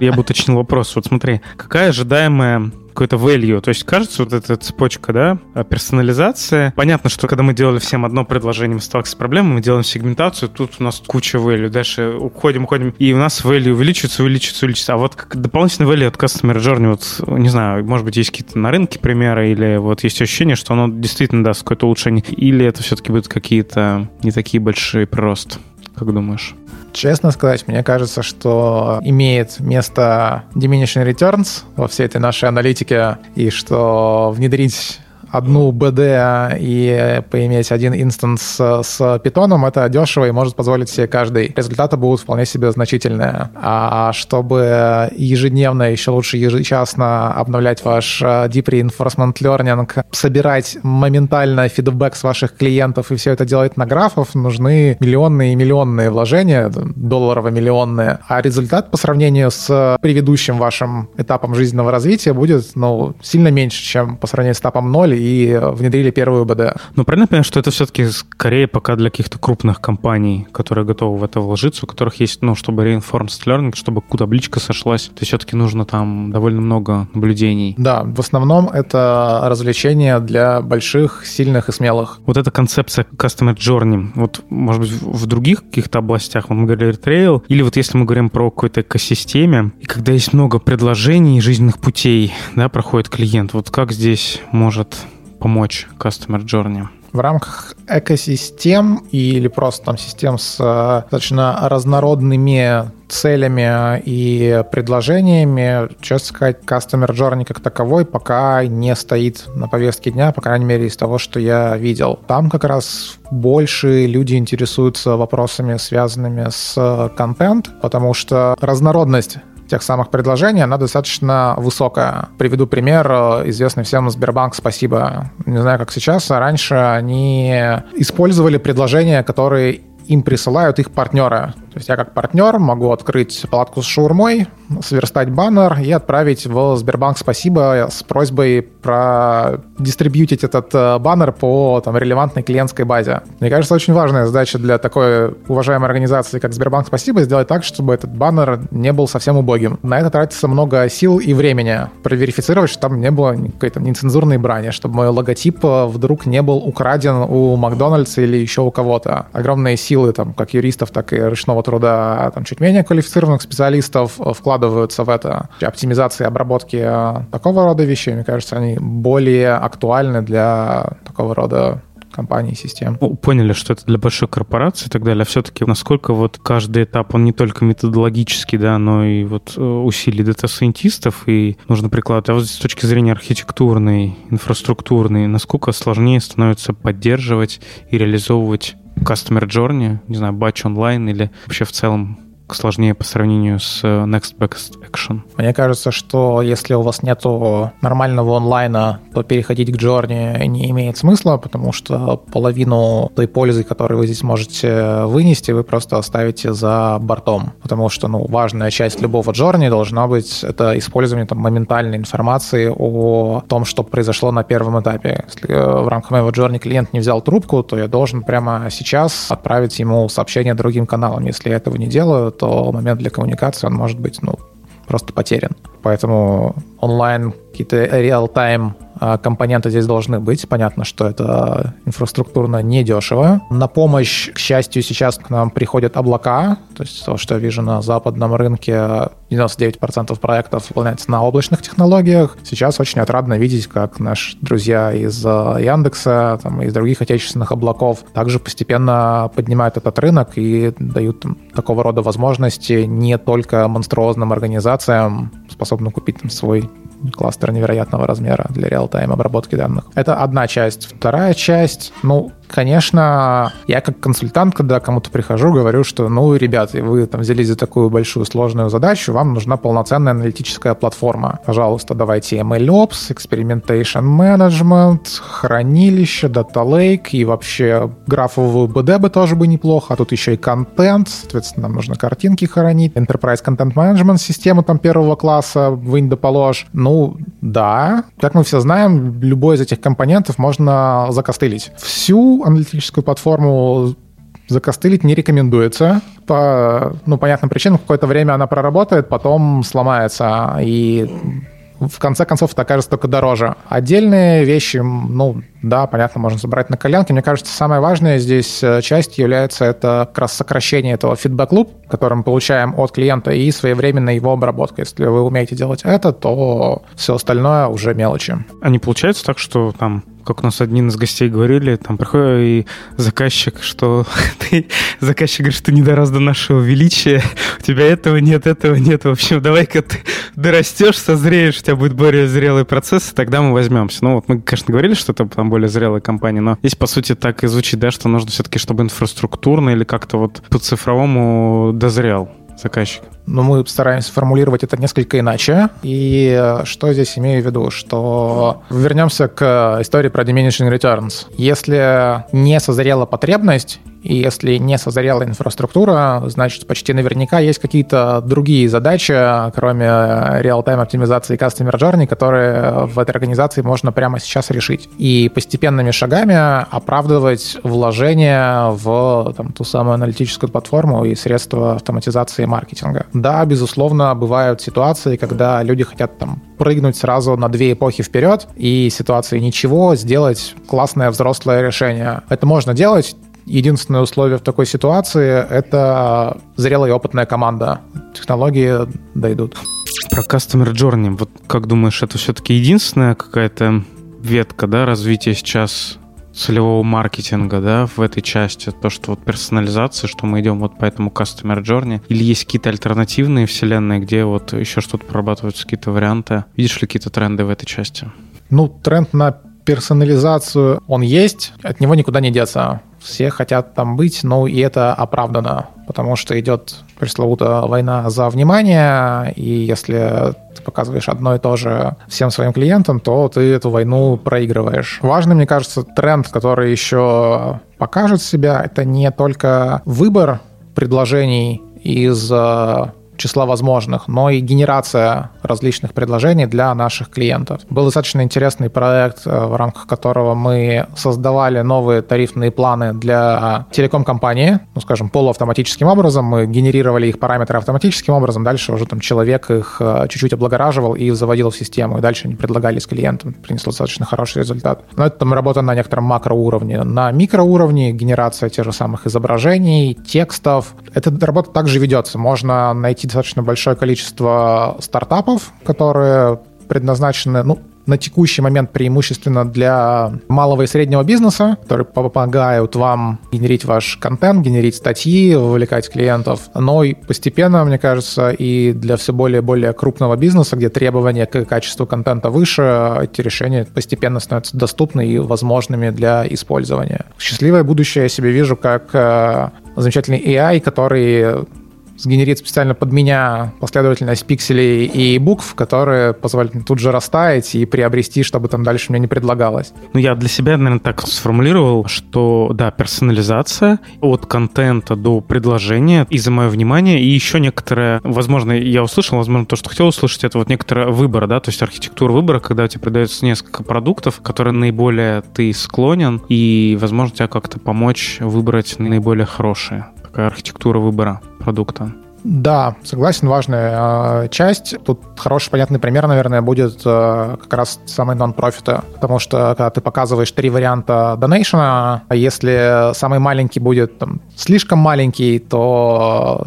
Я бы уточнил вопрос. Вот смотри, какая ожидаемая какой-то value. То есть кажется, вот эта цепочка, да, персонализация. Понятно, что когда мы делали всем одно предложение, мы сталкивались с проблемой, мы делаем сегментацию, тут у нас куча value. Дальше уходим, уходим, и у нас value увеличивается, увеличивается, увеличивается. А вот дополнительный value от Customer Journey, вот, не знаю, может быть, есть какие-то на рынке примеры, или вот есть ощущение, что оно действительно даст какое-то улучшение, или это все-таки будут какие-то не такие большие прирост? Как думаешь? Честно сказать, мне кажется, что имеет место diminishing returns во всей этой нашей аналитике, и что внедрить одну BD и поиметь один инстанс с питоном, это дешево и может позволить себе каждый. Результаты будут вполне себе значительные. А чтобы ежедневно, еще лучше ежечасно обновлять ваш э, Deep Reinforcement Learning, собирать моментально фидбэк с ваших клиентов и все это делать на графов, нужны миллионные и миллионные вложения, долларово-миллионные. А результат по сравнению с предыдущим вашим этапом жизненного развития будет ну, сильно меньше, чем по сравнению с этапом 0 и внедрили первую БД. Ну, правильно понимаю, что это все-таки скорее пока для каких-то крупных компаний, которые готовы в это вложиться, у которых есть, ну, чтобы reinforced learning, чтобы табличка сошлась, то все-таки нужно там довольно много наблюдений. Да, в основном это развлечение для больших, сильных и смелых. Вот эта концепция customer journey, вот, может быть, в других каких-то областях, мы говорили retail, или вот если мы говорим про какой-то экосистеме, и когда есть много предложений, жизненных путей, да, проходит клиент, вот как здесь может помочь Customer Journey? В рамках экосистем или просто там систем с э, достаточно разнородными целями и предложениями, честно сказать, Customer Journey как таковой пока не стоит на повестке дня, по крайней мере, из того, что я видел. Там как раз больше люди интересуются вопросами, связанными с контент, потому что разнородность тех самых предложений, она достаточно высокая. Приведу пример, известный всем Сбербанк «Спасибо». Не знаю, как сейчас, а раньше они использовали предложения, которые им присылают их партнеры. То есть я как партнер могу открыть палатку с шаурмой, сверстать баннер и отправить в Сбербанк «Спасибо» с просьбой продистрибьютить этот э, баннер по там, релевантной клиентской базе. Мне кажется, очень важная задача для такой уважаемой организации, как Сбербанк «Спасибо», сделать так, чтобы этот баннер не был совсем убогим. На это тратится много сил и времени. Проверифицировать, что там не было какой-то нецензурной брани, чтобы мой логотип э, вдруг не был украден у Макдональдса или еще у кого-то. Огромные силы, там, как юристов, так и ручного труда там, чуть менее квалифицированных специалистов вкладываются в это. Оптимизация и обработки э, такого рода вещей, мне кажется, они более актуальны для такого рода компаний, систем. Поняли, что это для большой корпорации и так далее, а все-таки насколько вот каждый этап, он не только методологический, да, но и вот э, усилий data scientist'ов, и нужно прикладывать. А вот с точки зрения архитектурной, инфраструктурной, насколько сложнее становится поддерживать и реализовывать Customer Journey, не знаю, batch онлайн или вообще в целом сложнее по сравнению с э, Next Best Action? Мне кажется, что если у вас нет нормального онлайна, то переходить к Journey не имеет смысла, потому что половину той пользы, которую вы здесь можете вынести, вы просто оставите за бортом. Потому что ну, важная часть любого Journey должна быть это использование там, моментальной информации о том, что произошло на первом этапе. Если э, в рамках моего Journey клиент не взял трубку, то я должен прямо сейчас отправить ему сообщение другим каналам. Если я этого не делаю, то момент для коммуникации, он может быть, ну, просто потерян. Поэтому онлайн какие-то реал-тайм компоненты здесь должны быть. Понятно, что это инфраструктурно недешево. На помощь, к счастью, сейчас к нам приходят облака. То есть то, что я вижу на западном рынке, 99% проектов выполняется на облачных технологиях. Сейчас очень отрадно видеть, как наши друзья из а, Яндекса, там, из других отечественных облаков также постепенно поднимают этот рынок и дают там, такого рода возможности не только монструозным организациям, способным купить там, свой кластер невероятного размера для реал-тайм обработки данных. Это одна часть. Вторая часть, ну, Конечно, я как консультант, когда кому-то прихожу, говорю, что, ну, ребят, вы там взялись за такую большую сложную задачу, вам нужна полноценная аналитическая платформа. Пожалуйста, давайте MLOps, Experimentation Management, хранилище, Data Lake и вообще графовую BD бы тоже бы неплохо, а тут еще и контент, соответственно, нам нужно картинки хранить, Enterprise Content Management систему там первого класса вынь да положь. Ну, да, как мы все знаем, любой из этих компонентов можно закостылить. Всю аналитическую платформу закостылить не рекомендуется. По ну, понятным причинам, какое-то время она проработает, потом сломается. И в конце концов это окажется только дороже. Отдельные вещи, ну, да, понятно, можно забрать на коленке. Мне кажется, самая важная здесь э, часть является это как раз сокращение этого фидбэк-луп, который мы получаем от клиента, и своевременная его обработка. Если вы умеете делать это, то все остальное уже мелочи. А не получается так, что там как у нас один из гостей говорили, там приходит и заказчик, что ты, заказчик говорит, что не дорос до нашего величия, у тебя этого нет, этого нет. В общем, давай-ка ты дорастешь, созреешь, у тебя будет более зрелый процесс, и тогда мы возьмемся. Ну вот мы, конечно, говорили, что это там более зрелая компания, но здесь, по сути, так и звучит, да, что нужно все-таки, чтобы инфраструктурно или как-то вот по-цифровому дозрел заказчик. Но мы стараемся формулировать это несколько иначе. И э, что здесь имею в виду? Что вернемся к истории про diminishing returns. Если не созрела потребность, и если не созрела инфраструктура, значит, почти наверняка есть какие-то другие задачи, кроме реал-тайм оптимизации Customer Journey, которые в этой организации можно прямо сейчас решить. И постепенными шагами оправдывать вложения в там, ту самую аналитическую платформу и средства автоматизации маркетинга. Да, безусловно, бывают ситуации, когда люди хотят там прыгнуть сразу на две эпохи вперед и ситуации ничего сделать классное взрослое решение. Это можно делать, Единственное условие в такой ситуации — это зрелая и опытная команда. Технологии дойдут. Про Customer Journey. Вот как думаешь, это все-таки единственная какая-то ветка да, развития сейчас целевого маркетинга, да, в этой части, то, что вот персонализация, что мы идем вот по этому customer journey, или есть какие-то альтернативные вселенные, где вот еще что-то прорабатываются, какие-то варианты? Видишь ли какие-то тренды в этой части? Ну, тренд на персонализацию, он есть, от него никуда не деться. Все хотят там быть, но и это оправдано, потому что идет пресловутая война за внимание, и если ты показываешь одно и то же всем своим клиентам, то ты эту войну проигрываешь. Важный, мне кажется, тренд, который еще покажет себя, это не только выбор предложений из э, числа возможных, но и генерация различных предложений для наших клиентов. Был достаточно интересный проект, э, в рамках которого мы создавали новые тарифные планы для телеком-компании, ну, скажем, полуавтоматическим образом. Мы генерировали их параметры автоматическим образом, дальше уже там человек их э, чуть-чуть облагораживал и заводил в систему, и дальше они предлагались клиентам. Принесло достаточно хороший результат. Но это там работа на некотором макроуровне. На микроуровне генерация тех же самых изображений, текстов. Эта работа также ведется. Можно найти достаточно большое количество стартапов, которые предназначены, ну, на текущий момент преимущественно для малого и среднего бизнеса, которые помогают вам генерить ваш контент, генерить статьи, вовлекать клиентов. Но и постепенно, мне кажется, и для все более и более крупного бизнеса, где требования к качеству контента выше, эти решения постепенно становятся доступны и возможными для использования. Счастливое будущее я себе вижу как э, замечательный AI, который сгенерит специально под меня последовательность пикселей и букв, которые позволят тут же растаять и приобрести, чтобы там дальше мне не предлагалось. Ну, я для себя, наверное, так сформулировал, что, да, персонализация от контента до предложения и за мое внимание, и еще некоторое, возможно, я услышал, возможно, то, что хотел услышать, это вот некоторый выбор, да, то есть архитектура выбора, когда у тебя несколько продуктов, которые наиболее ты склонен, и, возможно, тебя как-то помочь выбрать наиболее хорошие такая архитектура выбора продукта. Да, согласен, важная э, часть. Тут хороший понятный пример, наверное, будет э, как раз самый нон-профита, потому что когда ты показываешь три варианта донейшена, если самый маленький будет там, слишком маленький, то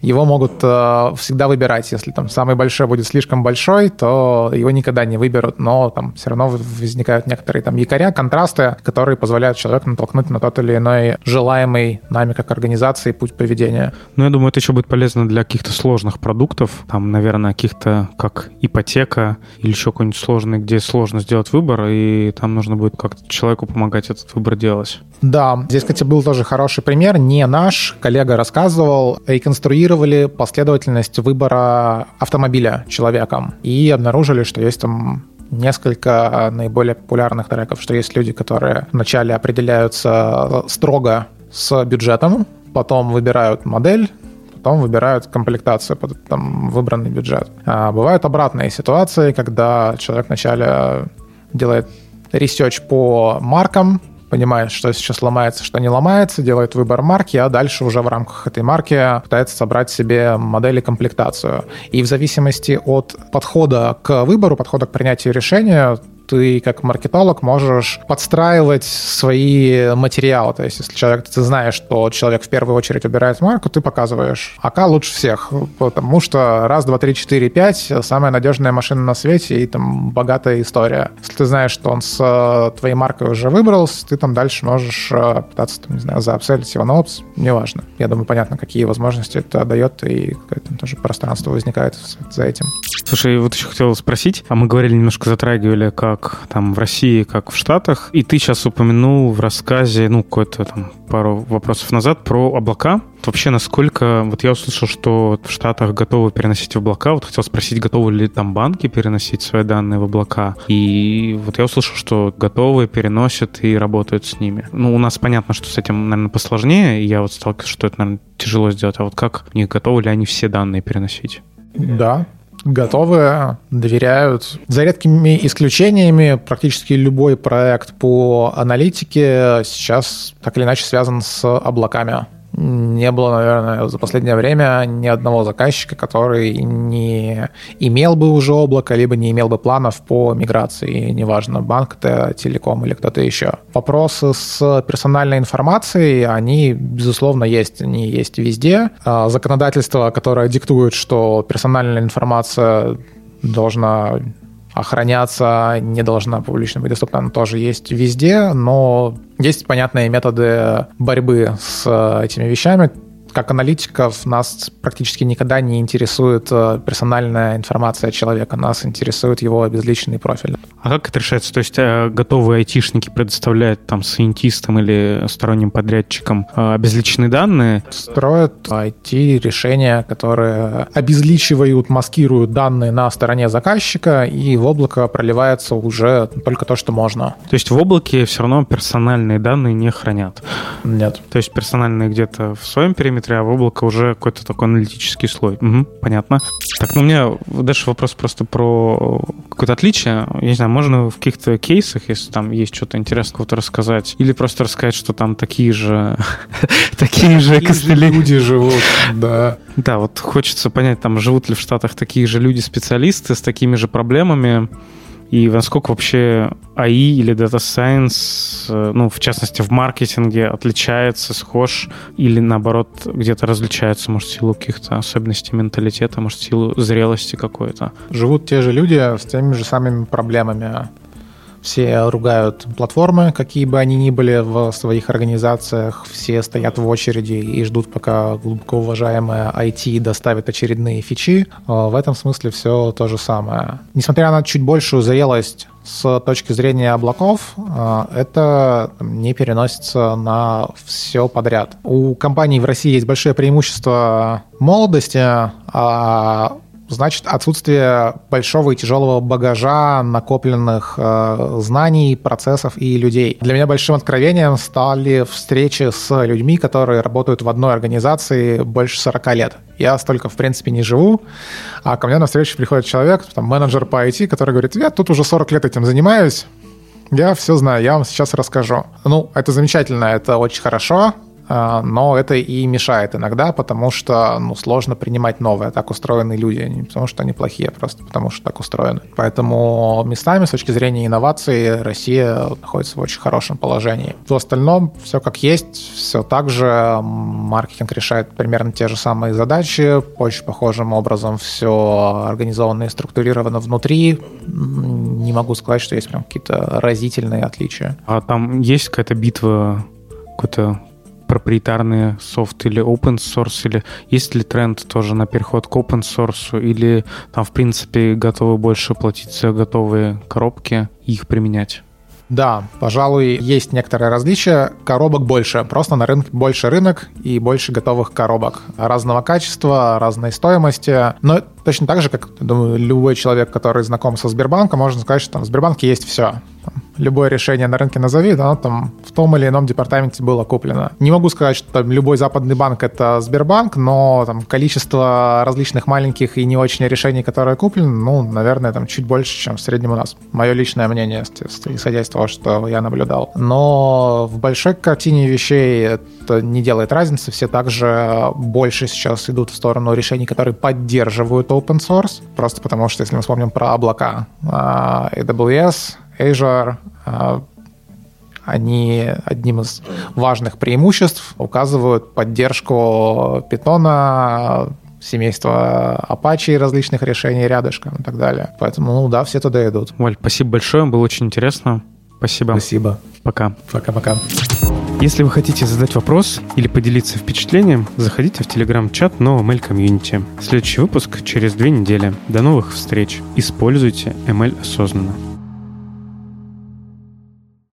его могут э, всегда выбирать. Если там самый большой будет слишком большой, то его никогда не выберут, но там все равно возникают некоторые там якоря, контрасты, которые позволяют человеку натолкнуть на тот или иной желаемый нами как организации путь поведения. Ну, я думаю, это еще будет полезно для каких-то сложных продуктов, там, наверное, каких-то как ипотека или еще какой-нибудь сложный, где сложно сделать выбор, и там нужно будет как-то человеку помогать этот выбор делать. Да, здесь, кстати, был тоже хороший пример, не наш, коллега рассказывал, реконструировали последовательность выбора автомобиля человеком и обнаружили, что есть там несколько наиболее популярных треков, что есть люди, которые вначале определяются строго с бюджетом, потом выбирают модель, потом выбирают комплектацию под там, выбранный бюджет. А бывают обратные ситуации, когда человек вначале делает research по маркам, понимает, что сейчас ломается, что не ломается, делает выбор марки, а дальше уже в рамках этой марки пытается собрать себе модель и комплектацию. И в зависимости от подхода к выбору, подхода к принятию решения, ты как маркетолог можешь подстраивать свои материалы. То есть, если человек, ты знаешь, что человек в первую очередь выбирает марку, ты показываешь АК лучше всех, потому что раз, два, три, четыре, пять самая надежная машина на свете и там богатая история. Если ты знаешь, что он с э, твоей маркой уже выбрался, ты там дальше можешь э, пытаться, там, не знаю, заапселить его на опс, неважно. Я думаю, понятно, какие возможности это дает, и какое-то тоже пространство возникает за этим. Слушай, вот еще хотел спросить, а мы говорили, немножко затрагивали, как там в России, как в Штатах, и ты сейчас упомянул в рассказе, ну, какой-то там пару вопросов назад про облака. Вообще, насколько... Вот я услышал, что в Штатах готовы переносить в облака. Вот хотел спросить, готовы ли там банки переносить свои данные в облака. И вот я услышал, что готовы, переносят и работают с ними. Ну, у нас понятно, что с этим, наверное, посложнее. Я вот сталкиваюсь, что это, наверное, тяжело сделать. А вот как, не готовы ли они все данные переносить? Да, готовы, доверяют. За редкими исключениями практически любой проект по аналитике сейчас так или иначе связан с облаками не было, наверное, за последнее время ни одного заказчика, который не имел бы уже облако, либо не имел бы планов по миграции, неважно, банк это, телеком или кто-то еще. Вопросы с персональной информацией, они, безусловно, есть. Они есть везде. А законодательство, которое диктует, что персональная информация должна охраняться, не должна публично быть доступна, она тоже есть везде, но есть понятные методы борьбы с этими вещами, как аналитиков нас практически никогда не интересует э, персональная информация человека, нас интересует его безличный профиль. А как это решается? То есть э, готовые айтишники предоставляют там сайентистам или сторонним подрядчикам э, безличные данные? Строят IT-решения, которые обезличивают, маскируют данные на стороне заказчика, и в облако проливается уже только то, что можно. То есть в облаке все равно персональные данные не хранят? Нет. То есть персональные где-то в своем периметре параметре, а в облако уже какой-то такой аналитический слой. Угу, понятно. Так, ну у меня дальше вопрос просто про какое-то отличие. Я не знаю, можно в каких-то кейсах, если там есть что-то интересное, кого-то рассказать, или просто рассказать, что там такие же такие же костыли. люди живут, да. Да, вот хочется понять, там живут ли в Штатах такие же люди-специалисты с такими же проблемами, и насколько вообще AI или Data Science, э, ну, в частности, в маркетинге отличается, схож или, наоборот, где-то различается, может, в силу каких-то особенностей менталитета, может, в силу зрелости какой-то? Живут те же люди с теми же самыми проблемами. Все ругают платформы, какие бы они ни были в своих организациях. Все стоят в очереди и ждут, пока глубоко уважаемая IT доставит очередные фичи. А, в этом смысле все то же самое. Несмотря на чуть большую зрелость с точки зрения облаков, а, это не переносится на все подряд. У компаний в России есть большое преимущество молодости, а значит отсутствие большого и тяжелого багажа накопленных э, знаний, процессов и людей. Для меня большим откровением стали встречи с людьми, которые работают в одной организации больше 40 лет. Я столько, в принципе, не живу, а ко мне на встречу приходит человек, там, менеджер по IT, который говорит, я тут уже 40 лет этим занимаюсь, я все знаю, я вам сейчас расскажу. Ну, это замечательно, это очень хорошо, но это и мешает иногда, потому что ну, сложно принимать новое. Так устроены люди, не потому что они плохие, а просто потому что так устроены. Поэтому местами, с точки зрения инноваций, Россия находится в очень хорошем положении. В остальном все как есть, все так же. Маркетинг решает примерно те же самые задачи, очень похожим образом все организовано и структурировано внутри. Не могу сказать, что есть прям какие-то разительные отличия. А там есть какая-то битва какой-то проприетарный софт или open source, или есть ли тренд тоже на переход к open source, или там, в принципе, готовы больше платить за готовые коробки и их применять? Да, пожалуй, есть некоторые различия. Коробок больше. Просто на рынке больше рынок и больше готовых коробок. Разного качества, разной стоимости. Но точно так же, как, думаю, любой человек, который знаком со Сбербанком, можно сказать, что там в Сбербанке есть все любое решение на рынке назови, оно там в том или ином департаменте было куплено. Не могу сказать, что там любой западный банк — это Сбербанк, но там количество различных маленьких и не очень решений, которые куплены, ну, наверное, там чуть больше, чем в среднем у нас. Мое личное мнение, исходя из того, что я наблюдал. Но в большой картине вещей это не делает разницы. Все также больше сейчас идут в сторону решений, которые поддерживают open source, просто потому что, если мы вспомним про облака, а, AWS, Azure, а, они одним из важных преимуществ указывают поддержку Python, семейства Apache различных решений рядышком и так далее. Поэтому, ну да, все туда идут. Валь, спасибо большое, было очень интересно. Спасибо. Спасибо. Пока. Пока-пока. Если вы хотите задать вопрос или поделиться впечатлением, заходите в телеграм-чат NoML Community. Следующий выпуск через две недели. До новых встреч. Используйте ML осознанно.